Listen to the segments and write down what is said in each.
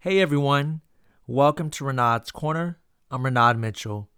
Hey everyone, welcome to Renaud's Corner. I'm Renaud Mitchell.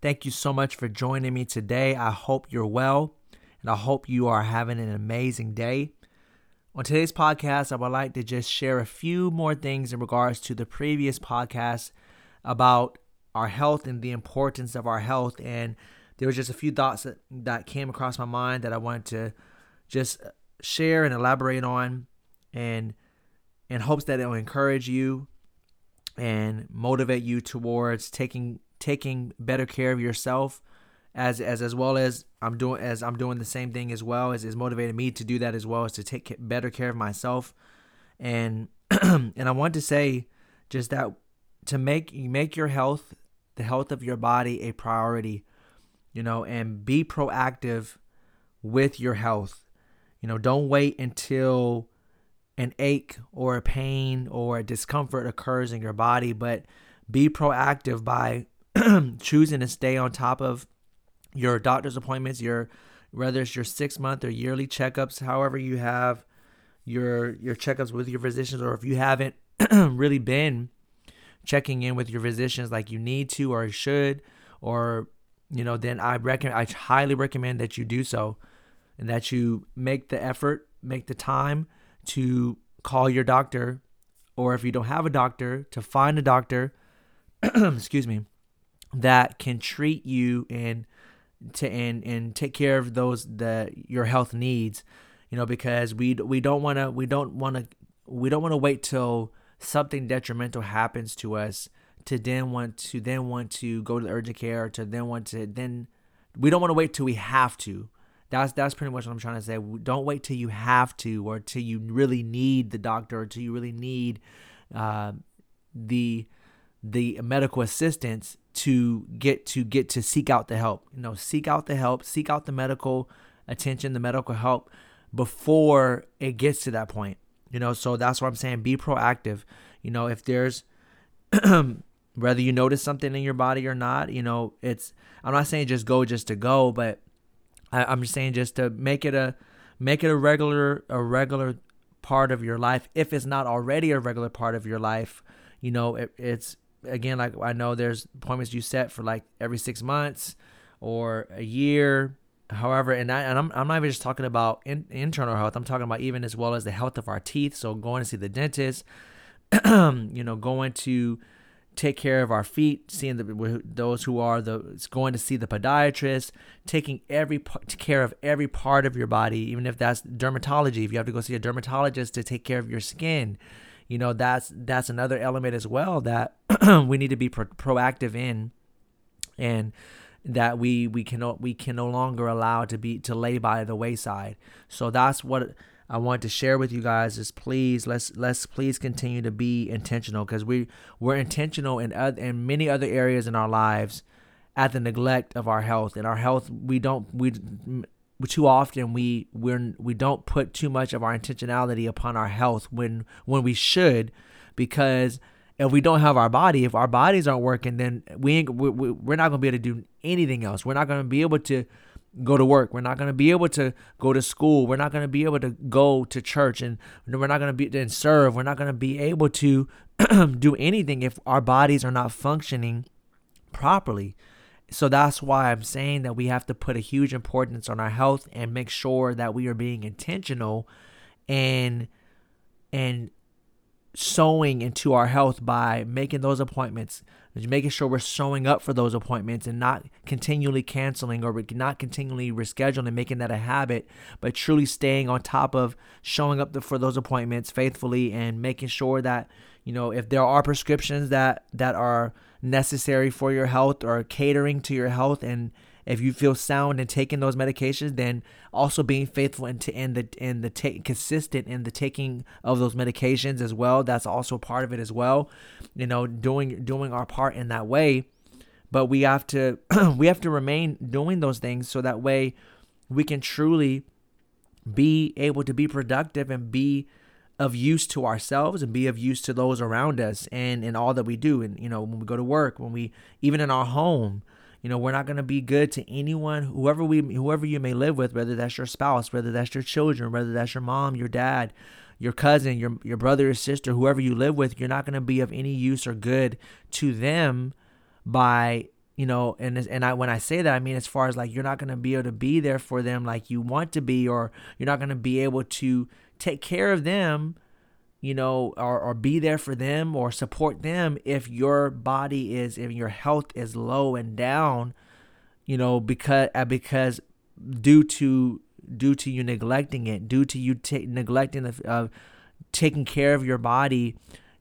Thank you so much for joining me today. I hope you're well and I hope you are having an amazing day. On today's podcast, I would like to just share a few more things in regards to the previous podcast about our health and the importance of our health. And there was just a few thoughts that, that came across my mind that I wanted to just share and elaborate on and in hopes that it will encourage you and motivate you towards taking taking better care of yourself as as as well as I'm doing as I'm doing the same thing as well as is motivating me to do that as well as to take better care of myself. And and I want to say just that to make make your health the health of your body a priority you know and be proactive with your health. You know don't wait until an ache or a pain or a discomfort occurs in your body, but be proactive by choosing to stay on top of your doctor's appointments, your whether it's your six month or yearly checkups, however you have your your checkups with your physicians, or if you haven't really been checking in with your physicians like you need to or should, or you know, then I reckon I highly recommend that you do so and that you make the effort, make the time to call your doctor, or if you don't have a doctor, to find a doctor, excuse me, that can treat you and to and and take care of those the your health needs. You know, because we we don't want to we don't want to we don't want to wait till something detrimental happens to us to then want to then want to go to the urgent care to then want to then we don't want to wait till we have to that's that's pretty much what I'm trying to say. Don't wait till you have to, or till you really need the doctor, or till you really need uh, the the medical assistance to get to get to seek out the help. You know, seek out the help, seek out the medical attention, the medical help before it gets to that point. You know, so that's what I'm saying. Be proactive. You know, if there's whether you notice something in your body or not, you know, it's I'm not saying just go just to go, but I, am just saying just to make it a make it a regular a regular part of your life if it's not already a regular part of your life. You know, it, it's again like I know there's appointments you set for like every six months or a year. However, and, I, and I'm, I'm not even just talking about in, internal health. I'm talking about even as well as the health of our teeth. So going to see the dentist, you know, going to take care of our feet, seeing the, those who are the going to see the podiatrist, taking every care of every part of your body, even if that's dermatology. If you have to go see a dermatologist to take care of your skin, you know that's that's another element as well that we need to be pro- proactive in, and that we we can we can no longer allow to be to lay by the wayside. So that's what I want to share with you guys is please let's let's please continue to be intentional because we we're intentional in other, in many other areas in our lives at the neglect of our health. And our health we don't we too often we we're we don't put too much of our intentionality upon our health when when we should because if we don't have our body if our bodies aren't working then we ain't we, we're not going to be able to do anything else. We're not going to be able to go to work. We're not going to be able to go to school. We're not going to be able to go to church and we're not going to be and serve. We're not going to be able to do anything if our bodies are not functioning properly. So that's why I'm saying that we have to put a huge importance on our health and make sure that we are being intentional and and sowing into our health by making those appointments, making sure we're showing up for those appointments and not continually canceling or not continually rescheduling and making that a habit, but truly staying on top of showing up for those appointments faithfully and making sure that you know if there are prescriptions that that are necessary for your health or catering to your health and if you feel sound and taking those medications, then also being faithful and to the in the take consistent in the taking of those medications as well. That's also part of it as well. You know, doing doing our part in that way. But we have to we have to remain doing those things so that way we can truly be able to be productive and be of use to ourselves and be of use to those around us and in all that we do and you know when we go to work when we even in our home you know, we're not going to be good to anyone, whoever we, whoever you may live with, whether that's your spouse, whether that's your children, whether that's your mom, your dad, your cousin, your your brother or sister, whoever you live with, you're not going to be of any use or good to them by you know and and I when I say that I mean as far as like you're not going to be able to be there for them like you want to be or you're not going to be able to take care of them you know or, or be there for them or support them if your body is if your health is low and down you know because uh, because due to due to you neglecting it due to you t- neglecting the uh, taking care of your body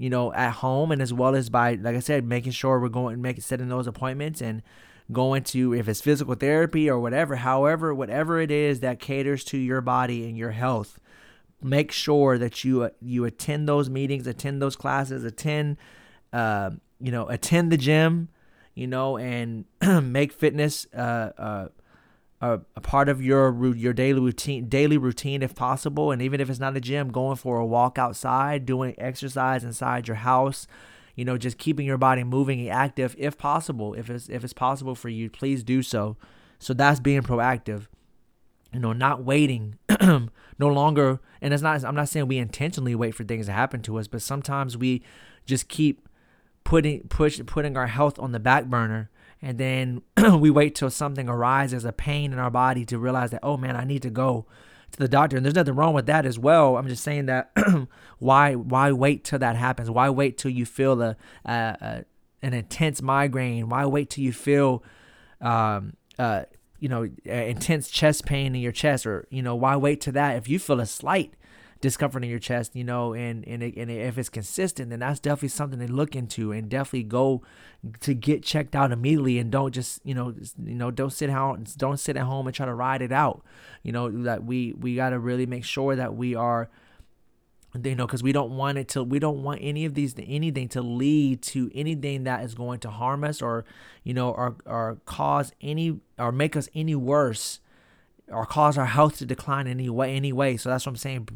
you know, at home and as well as by, like I said, making sure we're going and making setting those appointments and going to if it's physical therapy or whatever, however, whatever it is that caters to your body and your health. Make sure that you uh, you attend those meetings, attend those classes, attend, uh, you know, attend the gym, you know, and make fitness uh, uh, a, a part of your your daily routine daily routine if possible. And even if it's not a gym going for a walk outside doing exercise inside your house you know just keeping your body moving and active if possible. If it's if it's possible for you please do so. So that's being proactive. You know not waiting no longer and it's not i'm not saying we intentionally wait for things to happen to us but sometimes we just keep putting push putting our health on the back burner and then we wait till something arises, a pain in our body, to realize that oh man, I need to go to the doctor. And there's nothing wrong with that as well. I'm just saying that why why wait till that happens? Why wait till you feel a, a, a an intense migraine? Why wait till you feel um, uh, you know intense chest pain in your chest, or you know why wait to that if you feel a slight discomfort in your chest, you know, and and, it, and if it's consistent, then that's definitely something to look into and definitely go to get checked out immediately and don't just you know you know don't sit home don't sit at home and try to ride it out. You know that we we got to really make sure that we are you know because we don't want it to we don't want any of these anything to lead to anything that is going to harm us or you know or or cause any or make us any worse or cause our health to decline any way. Anyway so that's what i'm saying.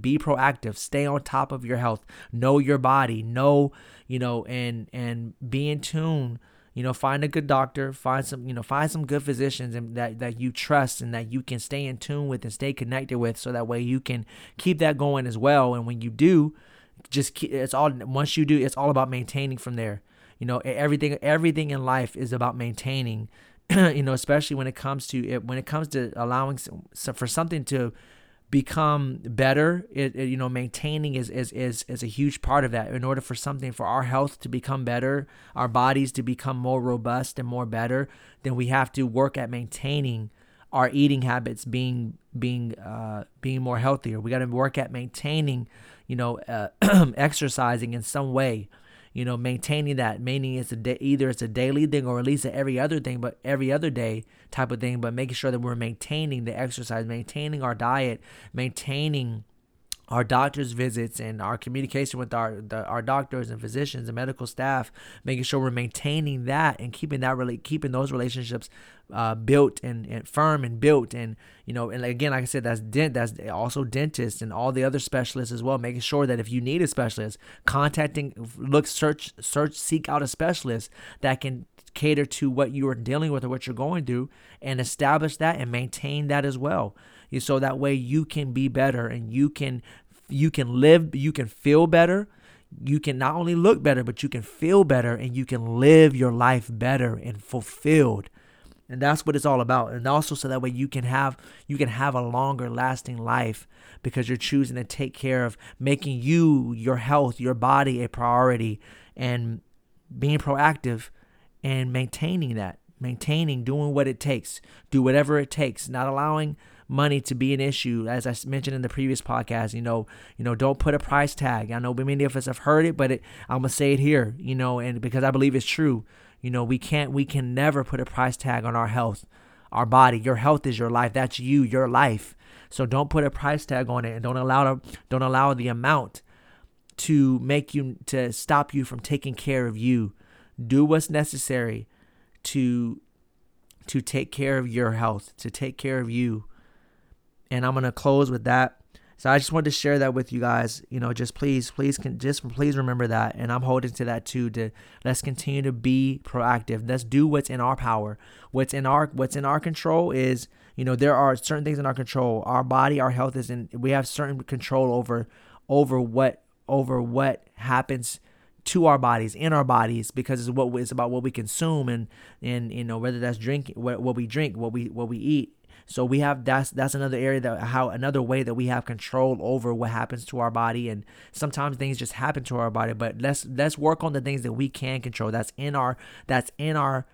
Be proactive. Stay on top of your health. Know your body. Know you know and and be in tune you know find a good doctor find some you know find some good physicians and that that you trust and that you can stay in tune with and stay connected with so that way you can keep that going as well. And when you do just keep, it's all once you do it's all about maintaining from there. You know everything everything in life is about maintaining you know, especially when it comes to it, when it comes to allowing some, for something to become better, it, it, you know, maintaining is, is is is a huge part of that. In order for something for our health to become better, our bodies to become more robust and more better, then we have to work at maintaining our eating habits being being uh, being more healthier. We got to work at maintaining, you know, uh, exercising in some way you know, maintaining that, meaning it's a da- either it's a daily thing or at least every other thing, but every other day type of thing, but making sure that we're maintaining the exercise, maintaining our diet, maintaining our doctor's visits and our communication with our the, our doctors and physicians and medical staff, making sure we're maintaining that and keeping that really keeping those relationships uh, built and, and firm and built. And you know and again like I said that's dent that's also dentists and all the other specialists as well, making sure that if you need a specialist, contacting look search search seek out a specialist that can cater to what you are dealing with or what you're going through and establish that and maintain that as well so that way you can be better and you can you can live you can feel better. You can not only look better but you can feel better and you can live your life better and fulfilled. And that's what it's all about. And also so that way you can have you can have a longer lasting life because you're choosing to take care of making you your health your body a priority and being proactive and maintaining that maintaining doing what it takes. Do whatever it takes not allowing money to be an issue. As I mentioned in the previous podcast, you know, you know, don't put a price tag. I know many of us have heard it, but it, I'm gonna say it here, you know, and because I believe it's true. You know, we can't, we can never put a price tag on our health, our body. Your health is your life. That's you, your life. So don't put a price tag on it, and don't allow, don't allow the amount to make you to stop you from taking care of you. Do what's necessary to to take care of your health, to take care of you. And I'm gonna close with that. So I just wanted to share that with you guys. You know, just please, please, can just please remember that, and I'm holding to that too. To let's continue to be proactive. Let's do what's in our power. What's in our what's in our control is, you know, there are certain things in our control. Our body, our health is in. We have certain control over over what over what happens to our bodies in our bodies because it's what it's about what we consume and and you know whether that's drinking what, what we drink what we what we eat so we have that's that's another area that how another way that we have control over what happens to our body. And sometimes things just happen to our body but let's let's work on the things that we can control. That's in our that's in our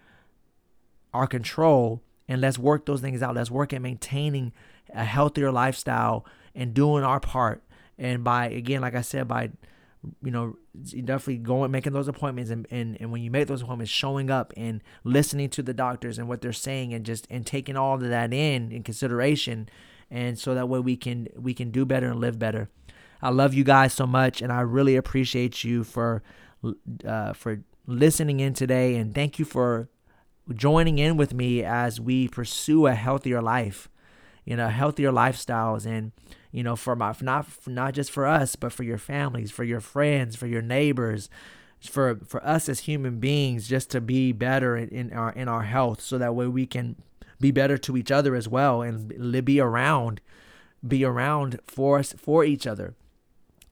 our control. And let's work those things out. Let's work at maintaining a healthier lifestyle and doing our part. And by again like I said by you know, definitely going, making those appointments, and, and and when you make those appointments, showing up and listening to the doctors and what they're saying, and just and taking all of that in in consideration, and so that way we can we can do better and live better. I love you guys so much, and I really appreciate you for uh, for listening in today, and thank you for joining in with me as we pursue a healthier life, you know, healthier lifestyles and you know, for my not not just for us, but for your families, for your friends, for your neighbors, for for us as human beings, just to be better in, in our in our health, so that way we can be better to each other as well, and be around, be around for us for each other.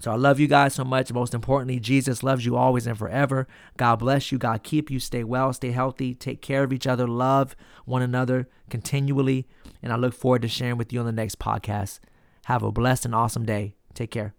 So I love you guys so much. Most importantly, Jesus loves you always and forever. God bless you. God keep you. Stay well, stay healthy, take care of each other, love one another continually. And I look forward to sharing with you on the next podcast. Have a blessed and awesome day. Take care.